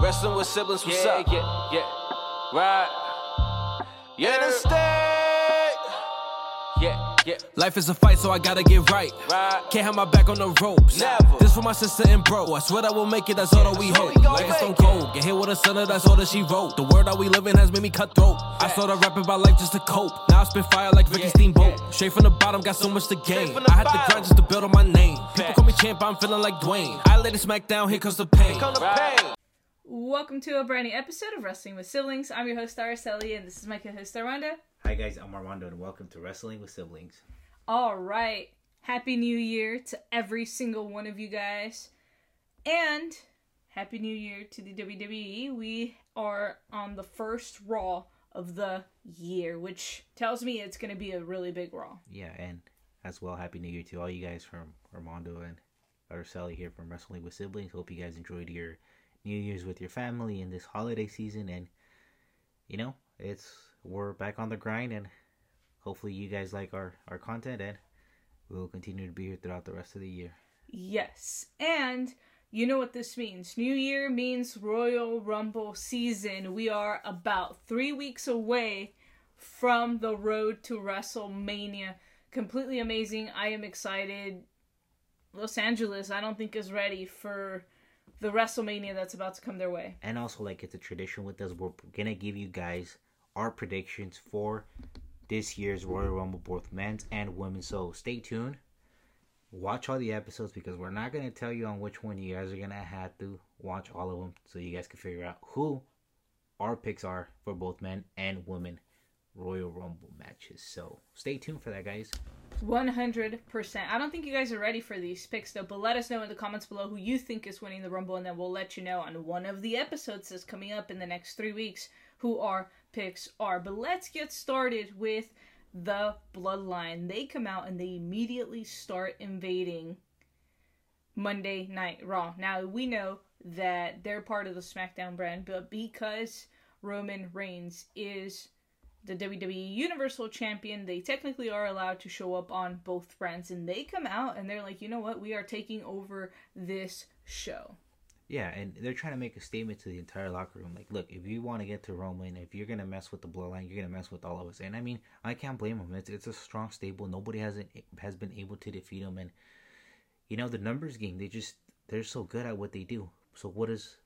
Wrestling with siblings, what's yeah, up? Yeah, yeah, right. Yeah, the state. Yeah, yeah, Life is a fight, so I gotta get right. right. Can't have my back on the ropes. Never. This for my sister and bro. I swear that we'll make it, that's all that we swear hope. we gon' Like it's make stone cold. Get hit with a sinner, that's all that she wrote. The world that we live in has made me cutthroat. I started rapping about life just to cope. Now I spit fire like Ricky Yeah, Steamboat. yeah. Straight from the bottom, got so much to gain. I had to grind just to build on my name. People call me champ, I'm feeling like Dwayne. I let it smack down, here comes the pain. Come to Right. pain. Welcome to a brand new episode of Wrestling with Siblings. I'm your host, Araceli, and this is my co-host, Armando. Hi guys, I'm Armando and welcome to Wrestling with Siblings. All right. Happy New Year to every single one of you guys. And Happy New Year to the WWE. We are on the first Raw of the year, which tells me it's going to be a really big Raw. Yeah, and as well, Happy New Year to all you guys from Armando and Araceli here from Wrestling with Siblings. Hope you guys enjoyed your New Year's with your family in this holiday season and you know, it's we're back on the grind and hopefully you guys like our, our content and we'll continue to be here throughout the rest of the year. Yes. And you know what this means. New Year means Royal Rumble season. We are about three weeks away from the road to WrestleMania. Completely amazing. I am excited. Los Angeles, I don't think, is ready for the WrestleMania that's about to come their way. And also, like it's a tradition with us, we're gonna give you guys our predictions for this year's Royal Rumble, both men's and women's. So stay tuned. Watch all the episodes because we're not gonna tell you on which one you guys are gonna have to watch all of them, so you guys can figure out who our picks are for both men and women Royal Rumble matches. So stay tuned for that, guys. 100%. I don't think you guys are ready for these picks though, but let us know in the comments below who you think is winning the Rumble, and then we'll let you know on one of the episodes that's coming up in the next three weeks who our picks are. But let's get started with the Bloodline. They come out and they immediately start invading Monday Night Raw. Now, we know that they're part of the SmackDown brand, but because Roman Reigns is the WWE Universal Champion, they technically are allowed to show up on both brands. And they come out and they're like, you know what? We are taking over this show. Yeah, and they're trying to make a statement to the entire locker room. Like, look, if you want to get to Roman, if you're gonna mess with the bloodline, you're gonna mess with all of us. And I mean, I can't blame them. It's it's a strong stable. Nobody hasn't has been able to defeat them. And you know, the numbers game, they just they're so good at what they do. So what does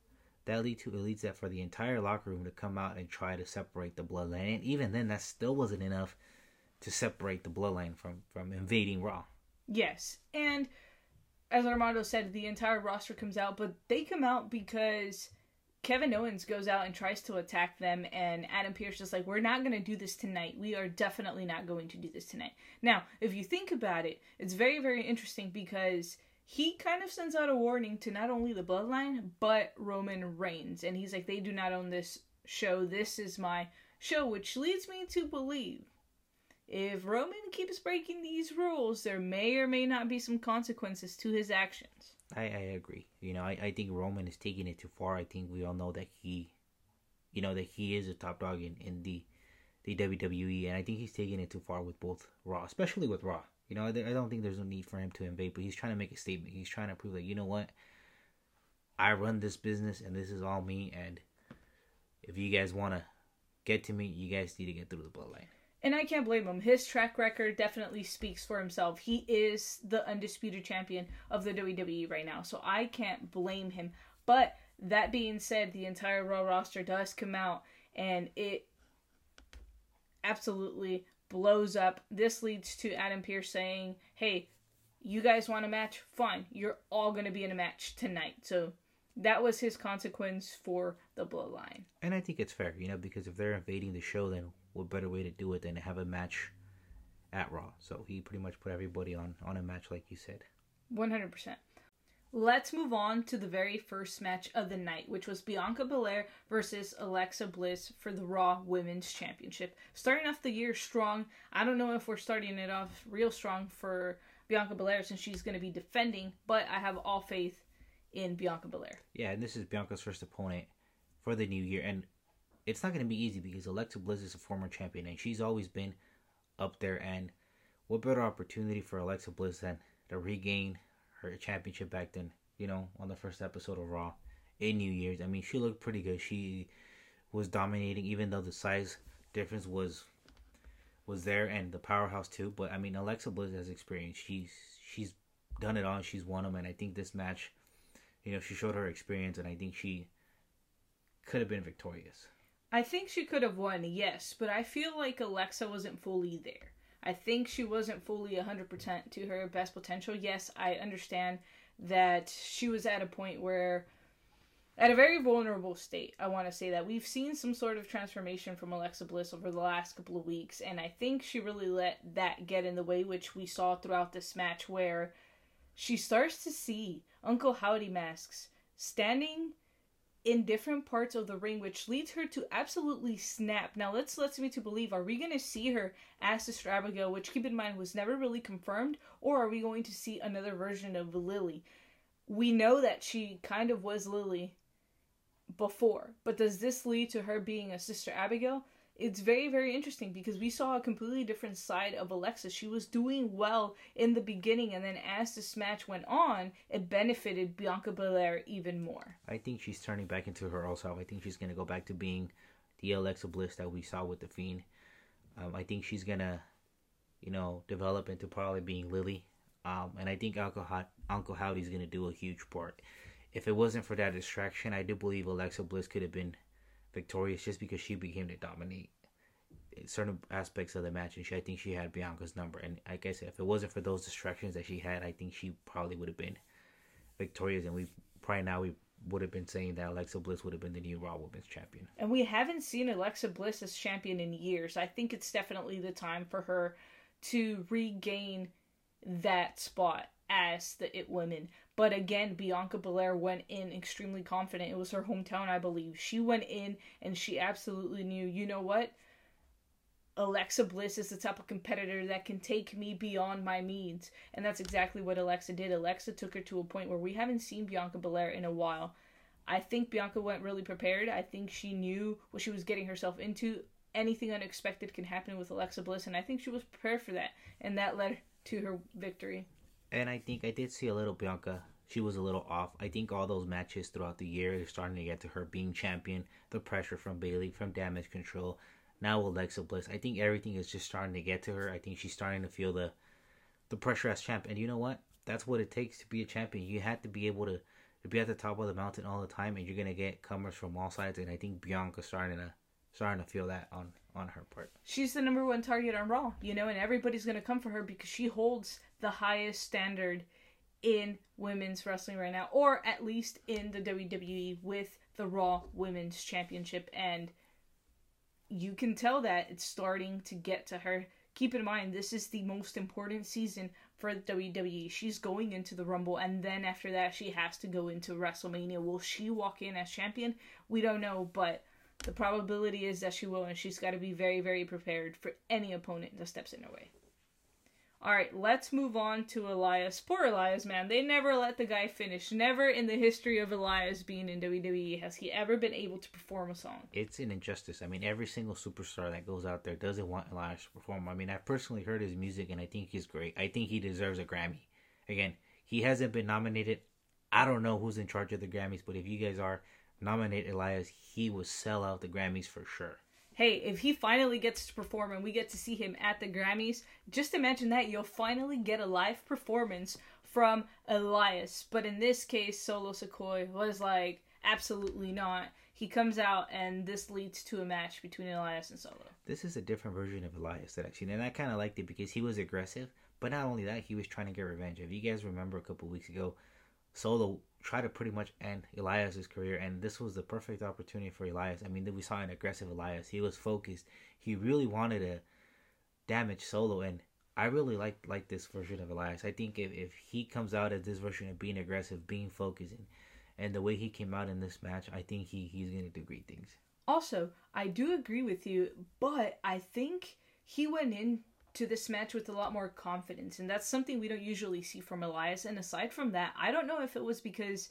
that lead to? It leads that for the entire locker room to come out and try to separate the bloodline. And even then, that still wasn't enough to separate the bloodline from from invading Raw. Yes. And as Armando said, the entire roster comes out, but they come out because Kevin Owens goes out and tries to attack them, and Adam Pearce is like, We're not going to do this tonight. We are definitely not going to do this tonight. Now, if you think about it, it's very, very interesting because he kind of sends out a warning to not only the bloodline, but Roman Reigns. And he's like, They do not own this show. This is my show, which leads me to believe if Roman keeps breaking these rules, there may or may not be some consequences to his actions. I, I agree. You know, I, I think Roman is taking it too far. I think we all know that he, you know, that he is a top dog in, in the the WWE, and I think he's taking it too far with both Raw, especially with Raw. You know, I, don't think there's no need for him to invade, but he's trying to make a statement. He's trying to prove that you know what, I run this business, and this is all me. And if you guys want to get to me, you guys need to get through the bloodline. And I can't blame him. His track record definitely speaks for himself. He is the undisputed champion of the WWE right now, so I can't blame him. But that being said, the entire Raw roster does come out and it absolutely blows up. This leads to Adam Pearce saying, Hey, you guys want a match? Fine. You're all going to be in a match tonight. So that was his consequence for the bloodline. And I think it's fair, you know, because if they're invading the show, then what better way to do it than to have a match at Raw? So he pretty much put everybody on on a match, like you said. 100%. Let's move on to the very first match of the night, which was Bianca Belair versus Alexa Bliss for the Raw Women's Championship. Starting off the year strong. I don't know if we're starting it off real strong for Bianca Belair since she's going to be defending, but I have all faith in Bianca Belair. Yeah, and this is Bianca's first opponent for the new year, and it's not going to be easy because Alexa Bliss is a former champion, and she's always been up there. And what better opportunity for Alexa Bliss than to regain her championship back then, you know, on the first episode of Raw, in New Year's. I mean, she looked pretty good. She was dominating, even though the size difference was was there and the powerhouse too. But I mean, Alexa Bliss has experience. She's she's done it all. She's won them, and I think this match, you know, she showed her experience, and I think she could have been victorious. I think she could have won, yes, but I feel like Alexa wasn't fully there. I think she wasn't fully 100% to her best potential. Yes, I understand that she was at a point where, at a very vulnerable state, I want to say that. We've seen some sort of transformation from Alexa Bliss over the last couple of weeks, and I think she really let that get in the way, which we saw throughout this match, where she starts to see Uncle Howdy masks standing in different parts of the ring, which leads her to absolutely snap. Now, let's let's me to believe: Are we going to see her as Sister Abigail, which keep in mind was never really confirmed, or are we going to see another version of Lily? We know that she kind of was Lily before, but does this lead to her being a Sister Abigail? It's very very interesting because we saw a completely different side of Alexa. She was doing well in the beginning, and then as this match went on, it benefited Bianca Belair even more. I think she's turning back into her old self. I think she's gonna go back to being the Alexa Bliss that we saw with the Fiend. Um, I think she's gonna, you know, develop into probably being Lily. Um, and I think Uncle, Hot- Uncle Howdy's gonna do a huge part. If it wasn't for that distraction, I do believe Alexa Bliss could have been victorious just because she became to dominate certain aspects of the match, and she, I think she had Bianca's number. And I said, if it wasn't for those distractions that she had, I think she probably would have been victorious, and we probably now we would have been saying that Alexa Bliss would have been the new Raw Women's Champion. And we haven't seen Alexa Bliss as champion in years. I think it's definitely the time for her to regain that spot as the It Women. But again, Bianca Belair went in extremely confident. It was her hometown, I believe. She went in and she absolutely knew, you know what? Alexa Bliss is the type of competitor that can take me beyond my means. And that's exactly what Alexa did. Alexa took her to a point where we haven't seen Bianca Belair in a while. I think Bianca went really prepared. I think she knew what she was getting herself into. Anything unexpected can happen with Alexa Bliss, and I think she was prepared for that. And that led to her victory. And I think I did see a little Bianca. She was a little off. I think all those matches throughout the year are starting to get to her being champion. The pressure from Bayley, from damage control, now Alexa Bliss. I think everything is just starting to get to her. I think she's starting to feel the the pressure as champ. And you know what? That's what it takes to be a champion. You have to be able to, to be at the top of the mountain all the time, and you're gonna get comers from all sides. And I think Bianca's starting to starting to feel that on on her part. She's the number one target on Raw, you know, and everybody's gonna come for her because she holds the highest standard in women's wrestling right now, or at least in the WWE with the Raw Women's Championship and you can tell that it's starting to get to her. Keep in mind, this is the most important season for WWE. She's going into the Rumble, and then after that, she has to go into WrestleMania. Will she walk in as champion? We don't know, but the probability is that she will, and she's got to be very, very prepared for any opponent that steps in her way. All right, let's move on to Elias. Poor Elias, man. They never let the guy finish. Never in the history of Elias being in WWE has he ever been able to perform a song. It's an injustice. I mean, every single superstar that goes out there doesn't want Elias to perform. I mean, I personally heard his music and I think he's great. I think he deserves a Grammy. Again, he hasn't been nominated. I don't know who's in charge of the Grammys, but if you guys are, nominate Elias. He will sell out the Grammys for sure hey, if he finally gets to perform and we get to see him at the Grammys, just imagine that you'll finally get a live performance from Elias. But in this case, Solo Sikoa was like, absolutely not. He comes out and this leads to a match between Elias and Solo. This is a different version of Elias that I've seen, and I kind of liked it because he was aggressive, but not only that, he was trying to get revenge. If you guys remember a couple weeks ago, Solo try to pretty much end Elias's career, and this was the perfect opportunity for Elias. I mean, we saw an aggressive Elias. He was focused. He really wanted to damage Solo, and I really like like this version of Elias. I think if, if he comes out as this version of being aggressive, being focused, and, and the way he came out in this match, I think he, he's going to do great things. Also, I do agree with you, but I think he went in to this match with a lot more confidence, and that's something we don't usually see from Elias. And aside from that, I don't know if it was because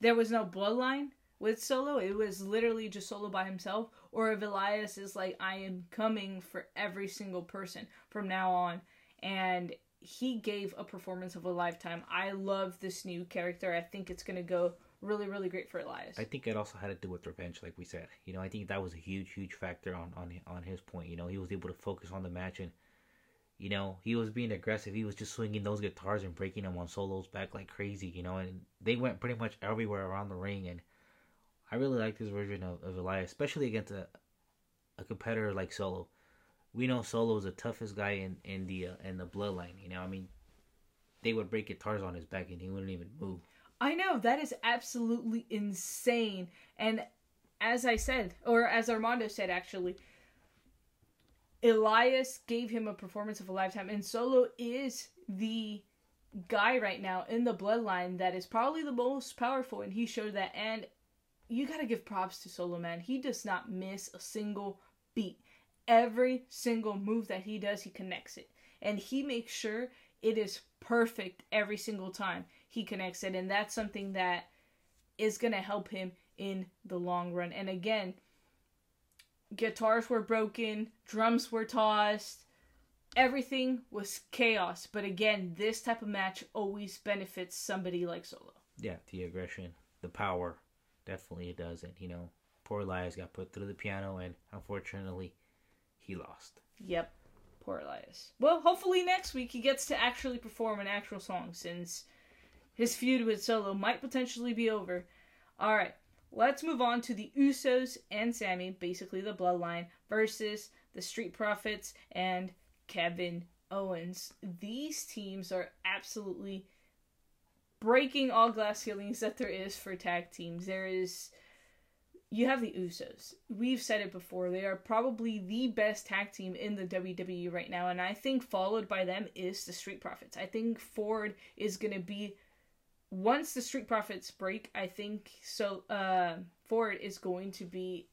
there was no bloodline with Solo, it was literally just Solo by himself, or if Elias is like, I am coming for every single person from now on. And he gave a performance of a lifetime. I love this new character. I think it's going to go really, really great for Elias. I think it also had to do with revenge, like we said. You know, I think that was a huge, huge factor on on on his point. You know, he was able to focus on the match, and you know, he was being aggressive. He was just swinging those guitars and breaking them on Solo's back like crazy. You know, and they went pretty much everywhere around the ring, and I really like this version of, of Elias, especially against a a competitor like Solo. We know Solo is the toughest guy in in the uh, in the bloodline. You know, I mean, they would break guitars on his back and he wouldn't even move. I know that is absolutely insane. And as I said, or as Armando said, actually, Elias gave him a performance of a lifetime, and Solo is the guy right now in the bloodline that is probably the most powerful, and he showed that. And you gotta give props to Solo, man. He does not miss a single beat. Every single move that he does, he connects it, and he makes sure it is perfect every single time he connects it, and that's something that is gonna help him in the long run. And again, guitars were broken, drums were tossed, everything was chaos. But again, this type of match always benefits somebody like Solo. Yeah, the aggression, the power, definitely it does. And you know, poor Elias got put through the piano, and unfortunately, he lost. Yep, poor Elias. Well, hopefully next week he gets to actually perform an actual song since his feud with Solo might potentially be over. All right, let's move on to the Usos and Sami, basically the bloodline, versus the Street Profits and Kevin Owens. These teams are absolutely breaking all glass ceilings that there is for tag teams. There is you have the Usos. We've said it before. They are probably the best tag team in the WWE right now, and I think followed by them is the Street Profits. I think Ford is going to be once the Street Profits break. I think so. Uh, Ford is going to be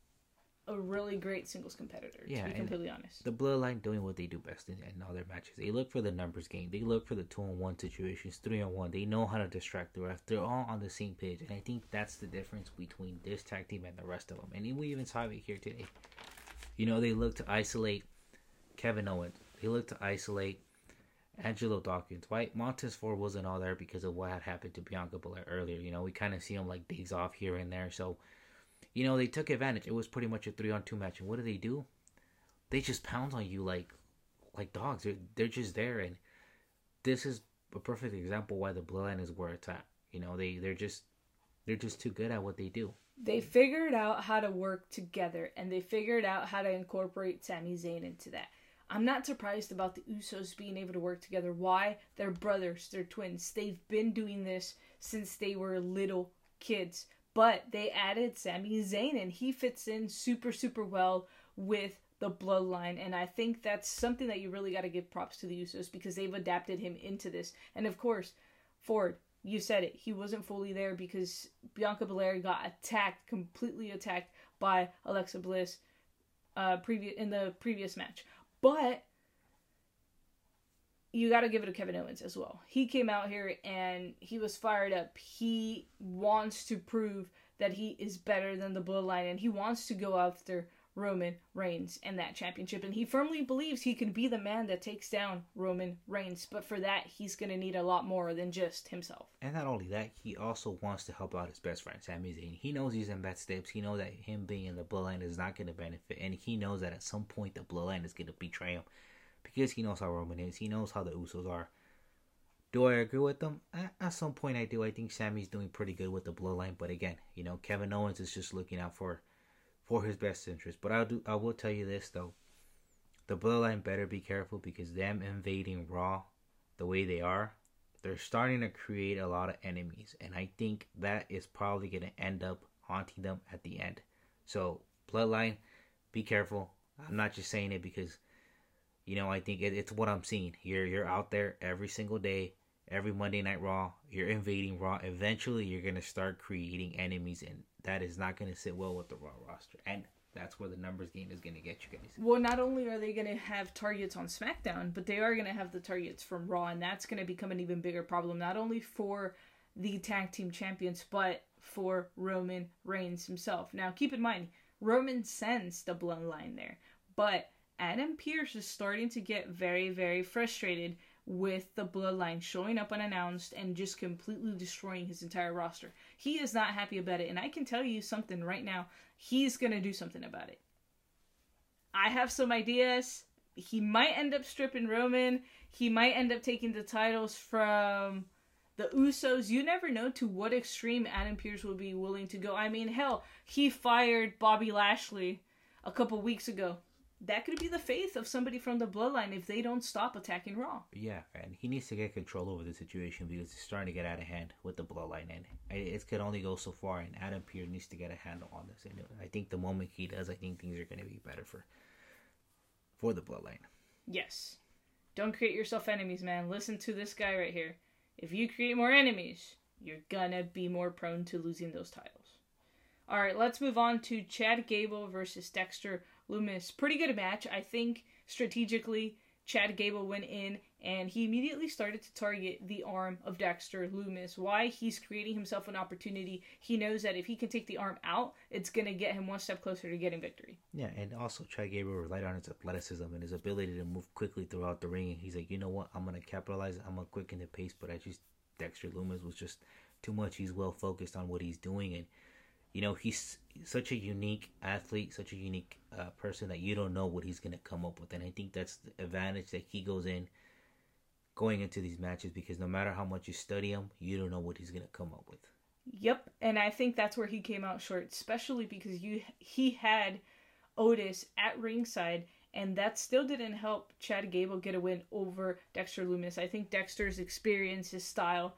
a really great singles competitor. Yeah, to be completely honest. The Bloodline doing what they do best in, in all their matches. They look for the numbers game. They look for the two on one situations, three on one. They know how to distract the ref. They're all on the same page, and I think that's the difference between this tag team and the rest of them. And we even saw it here today. You know, they look to isolate Kevin Owens. They look to isolate Angelo Dawkins. Why Montez Ford wasn't all there because of what had happened to Bianca Belair earlier. You know, we kind of see him like days off here and there. So, you know, they took advantage. It was pretty much a three on two match. And what do they do? They just pound on you like like dogs. They're they're just there, and this is a perfect example why the Bloodline is where it's at. You know, they they're just they're just too good at what they do. They figured out how to work together, and they figured out how to incorporate Sami Zayn into that. I'm not surprised about the Usos being able to work together. Why? They're brothers, they're twins. They've been doing this since they were little kids. But they added Sami Zayn, and he fits in super, super well with the bloodline. And I think that's something that you really got to give props to the Usos because they've adapted him into this. And of course, Ford, you said it. He wasn't fully there because Bianca Belair got attacked, completely attacked by Alexa Bliss uh, in the previous match. But you got to give it to Kevin Owens as well. He came out here and he was fired up. He wants to prove that he is better than the Bloodline and he wants to go after Roman Reigns and that championship. And he firmly believes he can be the man that takes down Roman Reigns. But for that, he's going to need a lot more than just himself. And not only that, he also wants to help out his best friend, Sami Zayn. He knows he's in bad steps. He knows that him being in the bloodline is not going to benefit. And he knows that at some point the bloodline is going to betray him. Because he knows how Roman is. He knows how the Usos are. Do I agree with them? At, at some point I do. I think Sami's doing pretty good with the bloodline. But again, you know, Kevin Owens is just looking out for for his best interest. But I'll do I will tell you this though. The bloodline better be careful because them invading Raw the way they are, they're starting to create a lot of enemies. And I think that is probably gonna end up haunting them at the end. So bloodline, be careful. I'm not just saying it because you know, I think it, it's what I'm seeing. You're you're out there every single day, every Monday Night Raw. You're invading Raw. Eventually, you're gonna start creating enemies, and that is not gonna sit well with the Raw roster. And that's where the numbers game is gonna get you guys. Well, not only are they going to have targets on SmackDown, but they are going to have the targets from Raw, and that's going to become an even bigger problem, not only for the tag team champions, but for Roman Reigns himself. Now, keep in mind, Roman sends the bloodline there, but Adam Pearce is starting to get very, very frustrated with the bloodline showing up unannounced and just completely destroying his entire roster. He is not happy about it, and I can tell you something right now. He's gonna do something about it. I have some ideas. He might end up stripping Roman. He might end up taking the titles from the Usos. You never know to what extreme Adam Pearce will be willing to go. I mean, hell, he fired Bobby Lashley a couple weeks ago. That could be the faith of somebody from the bloodline if they don't stop attacking Raw. Yeah, and he needs to get control over the situation because it's starting to get out of hand with the bloodline, and it could only go so far. And Adam Pearce needs to get a handle on this. And I think the moment he does, I think things are going to be better for for the bloodline. Yes. Don't create yourself enemies, man. Listen to this guy right here. If you create more enemies, you're gonna be more prone to losing those titles. All right, let's move on to Chad Gable versus Dexter Lumis. Pretty good match, I think. Strategically, Chad Gable went in and he immediately started to target the arm of Dexter Lumis. Why? He's creating himself an opportunity. He knows that if he can take the arm out, it's going to get him one step closer to getting victory. Yeah, and also Chad Gable relied on his athleticism and his ability to move quickly throughout the ring. He's like, you know what? I'm going to capitalize. I'm going to quicken the pace. But I just, Dexter Lumis was just too much. He's well focused on what he's doing. And, you know, he's such a unique athlete, such a unique uh, person that you don't know what he's going to come up with. And I think that's the advantage that he goes in going into these matches because no matter how much you study him, you don't know what he's going to come up with. Yep, and I think that's where he came out short, especially because you he had Otis at ringside and that still didn't help Chad Gable get a win over Dexter Lumis. I think Dexter's experience, his style,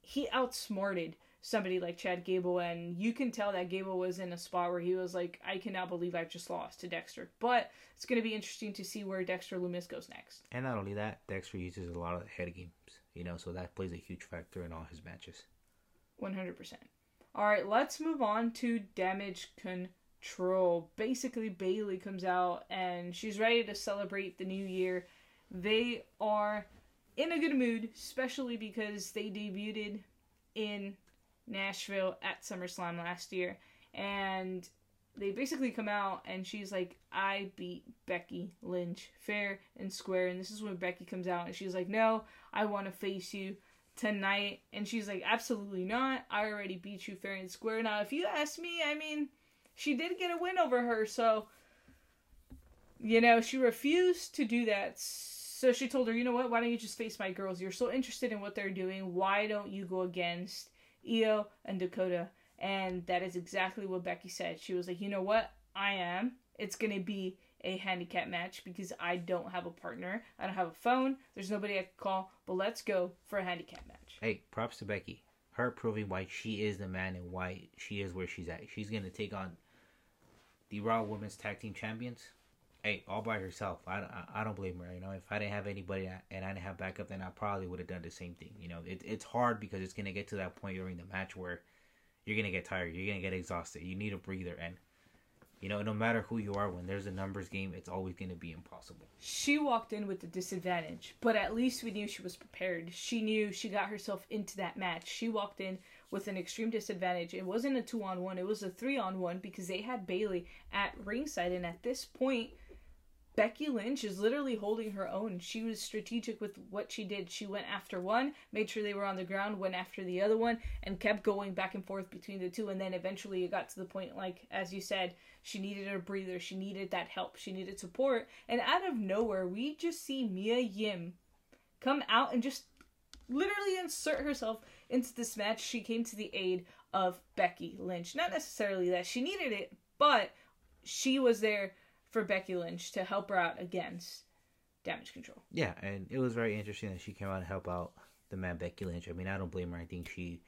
he outsmarted somebody like Chad Gable, and you can tell that Gable was in a spot where he was like, I cannot believe I just lost to Dexter. But it's going to be interesting to see where Dexter Lumis goes next. And not only that, Dexter uses a lot of head games, you know, so that plays a huge factor in all his matches. 100%. All right, let's move on to damage control. Basically, Bayley comes out and she's ready to celebrate the new year. They are in a good mood, especially because they debuted in Nashville at SummerSlam last year, and they basically come out and she's like, I beat Becky Lynch fair and square. And this is when Becky comes out and she's like, No, I want to face you tonight. And she's like, Absolutely not. I already beat you fair and square. Now, if you ask me, I mean, she did get a win over her. So, you know, she refused to do that. So she told her, You know what? Why don't you just face my girls? You're so interested in what they're doing. Why don't you go against Io and Dakota. And that is exactly what Becky said. She was like, you know what? I am. It's going to be a handicap match because I don't have a partner. I don't have a phone. There's nobody I can call. But let's go for a handicap match. Hey, props to Becky. Her proving why she is the man and why she is where she's at. She's going to take on the Raw Women's Tag Team Champions. Hey, all by herself. I, I, I don't blame her. You know, if I didn't have anybody and I didn't have backup, then I probably would have done the same thing. You know, it, it's hard because it's going to get to that point during the match where you're going to get tired. You're going to get exhausted. You need a breather. And, you know, no matter who you are, when there's a numbers game, it's always going to be impossible. She walked in with the disadvantage, but at least we knew she was prepared. She knew she got herself into that match. She walked in with an extreme disadvantage. It wasn't a two on one, it was a three on one because they had Bayley at ringside. And at this point, Becky Lynch is literally holding her own. She was strategic with what she did. She went after one, made sure they were on the ground, went after the other one, and kept going back and forth between the two. And then eventually it got to the point, like, as you said, she needed a breather. She needed that help. She needed support. And out of nowhere, we just see Mia Yim come out and just literally insert herself into this match. She came to the aid of Becky Lynch. Not necessarily that she needed it, but she was there for Becky Lynch to help her out against damage control. Yeah, and it was very interesting that she came out to help out the man Becky Lynch. I mean, I don't blame her. I think she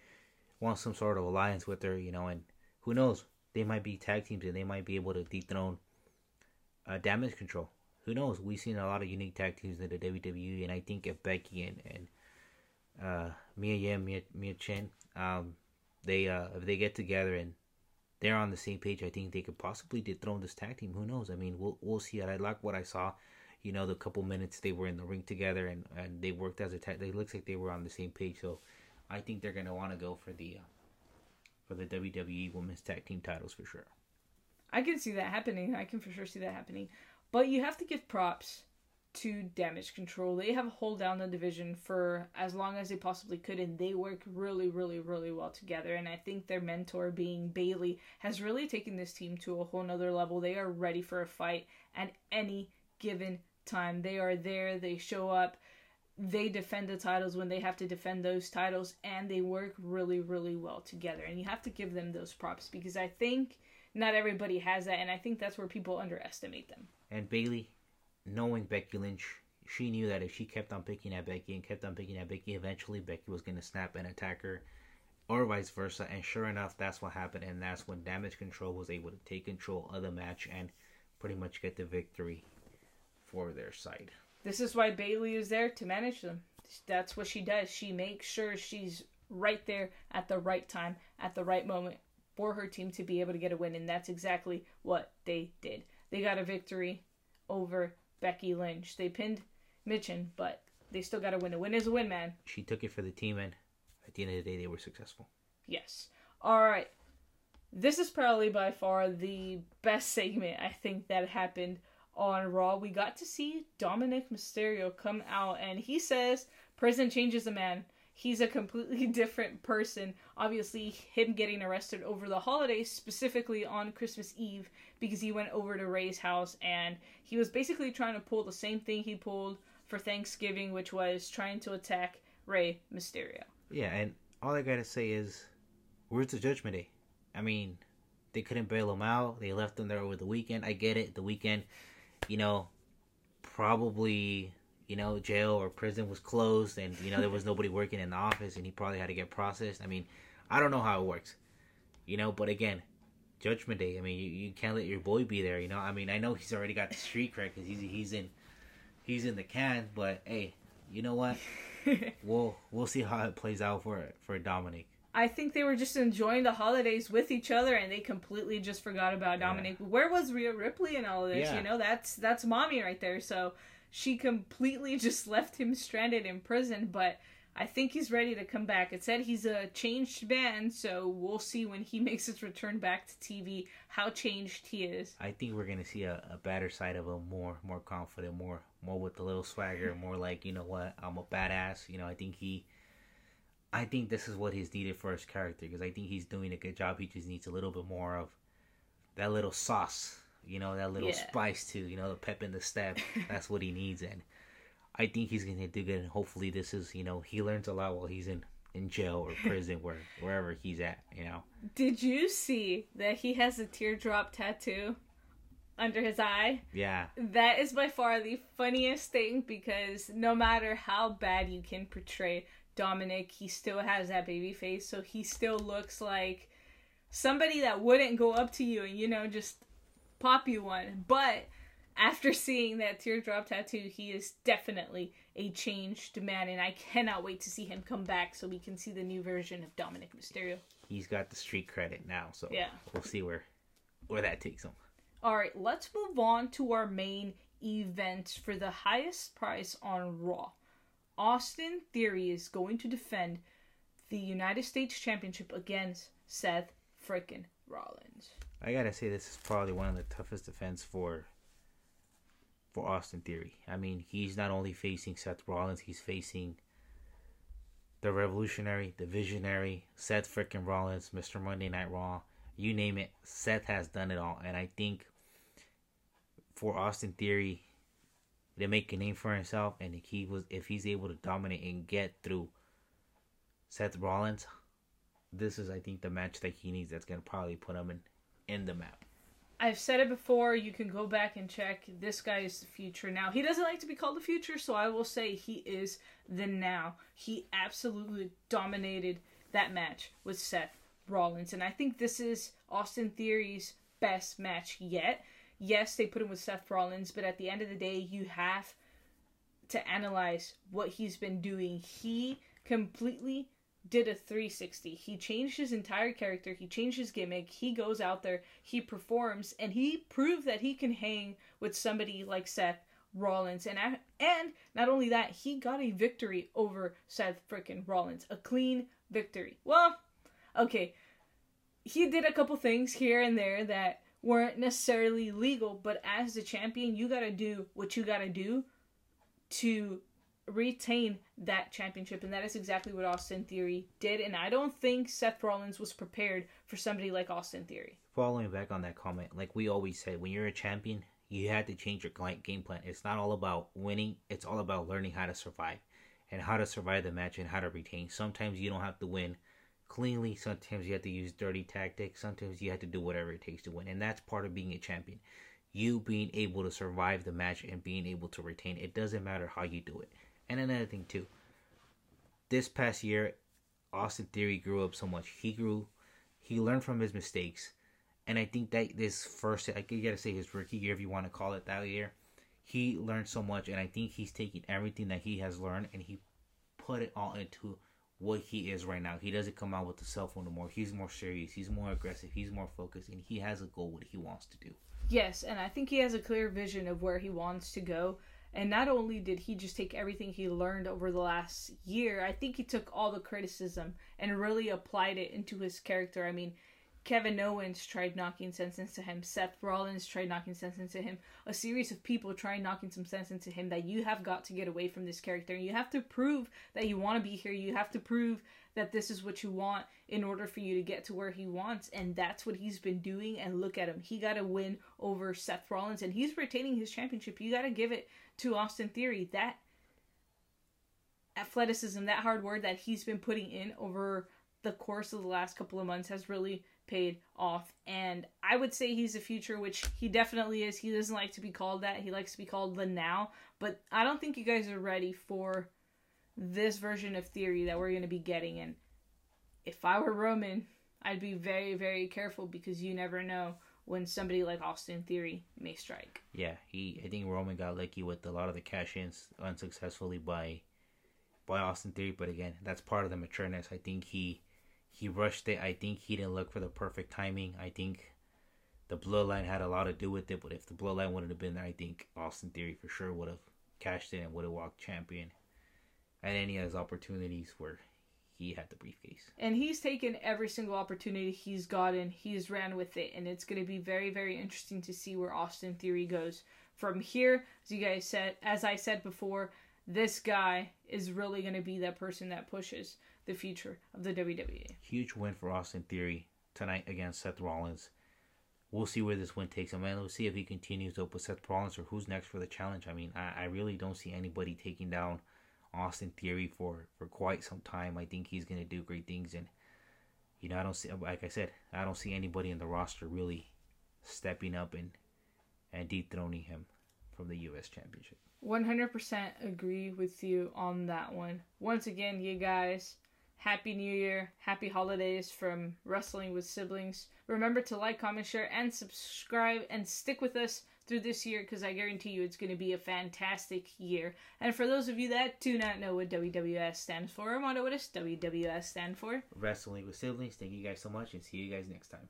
wants some sort of alliance with her, you know, and who knows? They might be tag teams and they might be able to dethrone uh, damage control. Who knows? We've seen a lot of unique tag teams in the WWE, and I think if Becky and and uh, Mia Yim, Mia, Mia Chen, um, they uh, if they get together and they're on the same page, I think they could possibly dethrone this tag team. Who knows? I mean, we'll we'll see. I like what I saw. You know, the couple minutes they were in the ring together and, and they worked as a tag. It looks like they were on the same page. So, I think they're gonna want to go for the uh, for the WWE Women's Tag Team titles for sure. I can see that happening. I can for sure see that happening. But you have to give props to damage control. They have hold down the division for as long as they possibly could, and they work really, really, really well together. And I think their mentor, being Bayley, has really taken this team to a whole nother level. They are ready for a fight at any given time. They are there, they show up, they defend the titles when they have to defend those titles, and they work really, really well together. And you have to give them those props because I think not everybody has that, and I think that's where people underestimate them. And Bayley, knowing Becky Lynch, she knew that if she kept on picking at Becky and kept on picking at Becky, eventually Becky was going to snap and attack her, or vice versa. And sure enough, that's what happened. And that's when Damage Control was able to take control of the match and pretty much get the victory for their side. This is why Bayley is there to manage them. That's what she does. She makes sure she's right there at the right time, at the right moment for her team to be able to get a win. And that's exactly what they did. They got a victory over Becky Lynch. They pinned Michin, but they still got to win. A win is a win, man. She took it for the team, and at the end of the day, they were successful. Yes. All right. This is probably by far the best segment I think that happened on Raw. We got to see Dominic Mysterio come out, and he says prison changes a man. He's a completely different person. Obviously, him getting arrested over the holidays, specifically on Christmas Eve, because he went over to Rey's house and he was basically trying to pull the same thing he pulled for Thanksgiving, which was trying to attack Rey Mysterio. Yeah, and all I gotta say is, where's the Judgment Day? I mean, they couldn't bail him out. They left him there over the weekend. I get it. The weekend, you know, probably you know jail or prison was closed, and you know there was nobody working in the office, and he probably had to get processed. I mean, I don't know how it works, you know. But again, Judgment Day. I mean, you, you can't let your boy be there. You know. I mean, I know he's already got the street cred because he's he's in he's in the can. But hey, you know what? we'll we'll see how it plays out for for Dominic. I think they were just enjoying the holidays with each other, and they completely just forgot about Dominic. Yeah. Where was Rhea Ripley in all of this? Yeah. You know, that's that's mommy right there. So she completely just left him stranded in prison, but I think he's ready to come back. It said he's a changed man, so we'll see when he makes his return back to TV how changed he is. I think we're gonna see a, a better side of him, more more confident, more more with a little swagger, more like you know what I'm a badass. You know, I think he, I think this is what he's needed for his character because I think he's doing a good job. He just needs a little bit more of that little sauce, you know, that little yeah. spice too. You know, the pep in the step. That's what he needs and I think he's gonna do good, and hopefully this is you know he learns a lot while he's in in jail or prison where wherever he's at. You know. Did you see that he has a teardrop tattoo under his eye? Yeah. That is by far the funniest thing because no matter how bad you can portray Dominic, he still has that baby face, so he still looks like somebody that wouldn't go up to you and you know just pop you one, but after seeing that teardrop tattoo, he is definitely a changed man, and I cannot wait to see him come back so we can see the new version of Dominic Mysterio. He's got the street credit now, so yeah, we'll see where where that takes him. All right, let's move on to our main event for the highest price on Raw. Austin Theory is going to defend the United States Championship against Seth frickin' Rollins. I gotta say, this is probably one of the toughest defense for for Austin Theory. I mean, he's not only facing Seth Rollins, he's facing the revolutionary, the visionary, Seth freaking Rollins, Mr. Monday Night Raw. You name it, Seth has done it all. And I think for Austin Theory to make a name for himself and if he was if he's able to dominate and get through Seth Rollins, this is I think the match that he needs that's gonna probably put him in in the map. I've said it before. You can go back and check. This guy is the future now. He doesn't like to be called the future, so I will say he is the now. He absolutely dominated that match with Seth Rollins, and I think this is Austin Theory's best match yet. Yes, they put him with Seth Rollins, but at the end of the day, you have to analyze what he's been doing. He completely did a 360. He changed his entire character, he changed his gimmick, he goes out there, he performs, and he proved that he can hang with somebody like Seth Rollins. And and not only that, he got a victory over Seth freaking Rollins. A clean victory. Well, okay. He did a couple things here and there that weren't necessarily legal, but as the champion, you gotta do what you gotta do to retain that championship and that is exactly what Austin Theory did and I don't think Seth Rollins was prepared for somebody like Austin Theory. Following back on that comment, like we always said, when you're a champion, you had to change your game plan. It's not all about winning, it's all about learning how to survive and how to survive the match and how to retain. Sometimes you don't have to win cleanly, sometimes you have to use dirty tactics, sometimes you have to do whatever it takes to win. And that's part of being a champion. You being able to survive the match and being able to retain. It doesn't matter how you do it. And another thing too, this past year, Austin Theory grew up so much. He grew, he learned from his mistakes, and I think that this first, I gotta say his rookie year, if you want to call it that year, he learned so much, and I think he's taking everything that he has learned and he put it all into what he is right now. He doesn't come out with the cell phone anymore. He's more serious. He's more aggressive. He's more focused, and he has a goal what he wants to do. Yes, and I think he has a clear vision of where he wants to go. And not only did he just take everything he learned over the last year, I think he took all the criticism and really applied it into his character. I mean, Kevin Owens tried knocking sense into him. Seth Rollins tried knocking sense into him. A series of people tried knocking some sense into him that you have got to get away from this character. You have to prove that you want to be here. You have to prove that this is what you want in order for you to get to where he wants. And that's what he's been doing. And look at him. He got a win over Seth Rollins and he's retaining his championship. You got to give it to Austin Theory. That athleticism, that hard work that he's been putting in over the course of the last couple of months has really paid off. And I would say he's a future, which he definitely is. He doesn't like to be called that. He likes to be called the now. But I don't think you guys are ready for this version of theory that we're going to be getting. And if I were Roman, I'd be very, very careful because you never know when somebody like Austin Theory may strike. Yeah, he. I think Roman got lucky with a lot of the cash-ins unsuccessfully by by Austin Theory, but again, that's part of the matureness. I think he he rushed it. I think he didn't look for the perfect timing. I think the bloodline had a lot to do with it. But if the bloodline wouldn't have been there, I think Austin Theory for sure would have cashed in and would have walked champion at any of his opportunities where he had the briefcase. And he's taken every single opportunity he's gotten. He's ran with it, and it's going to be very, very interesting to see where Austin Theory goes from here. As you guys said, as I said before, this guy is really going to be that person that pushes the future of the WWE. Huge win for Austin Theory tonight against Seth Rollins. We'll see where this win takes him, and we'll see if he continues up with Seth Rollins or who's next for the challenge. I mean, I, I really don't see anybody taking down Austin Theory for, for quite some time. I think he's going to do great things, and you know, I don't see, like I said, I don't see anybody in the roster really stepping up and and dethroning him from the U.S. Championship. 100% agree with you on that one. Once again, you guys, Happy New Year, happy holidays from Wrestling with Siblings. Remember to like, comment, share, and subscribe, and stick with us through this year because I guarantee you it's going to be a fantastic year. And for those of you that do not know what WWS stands for, Armando, what does WWS stand for? Wrestling with Siblings. Thank you guys so much, and see you guys next time.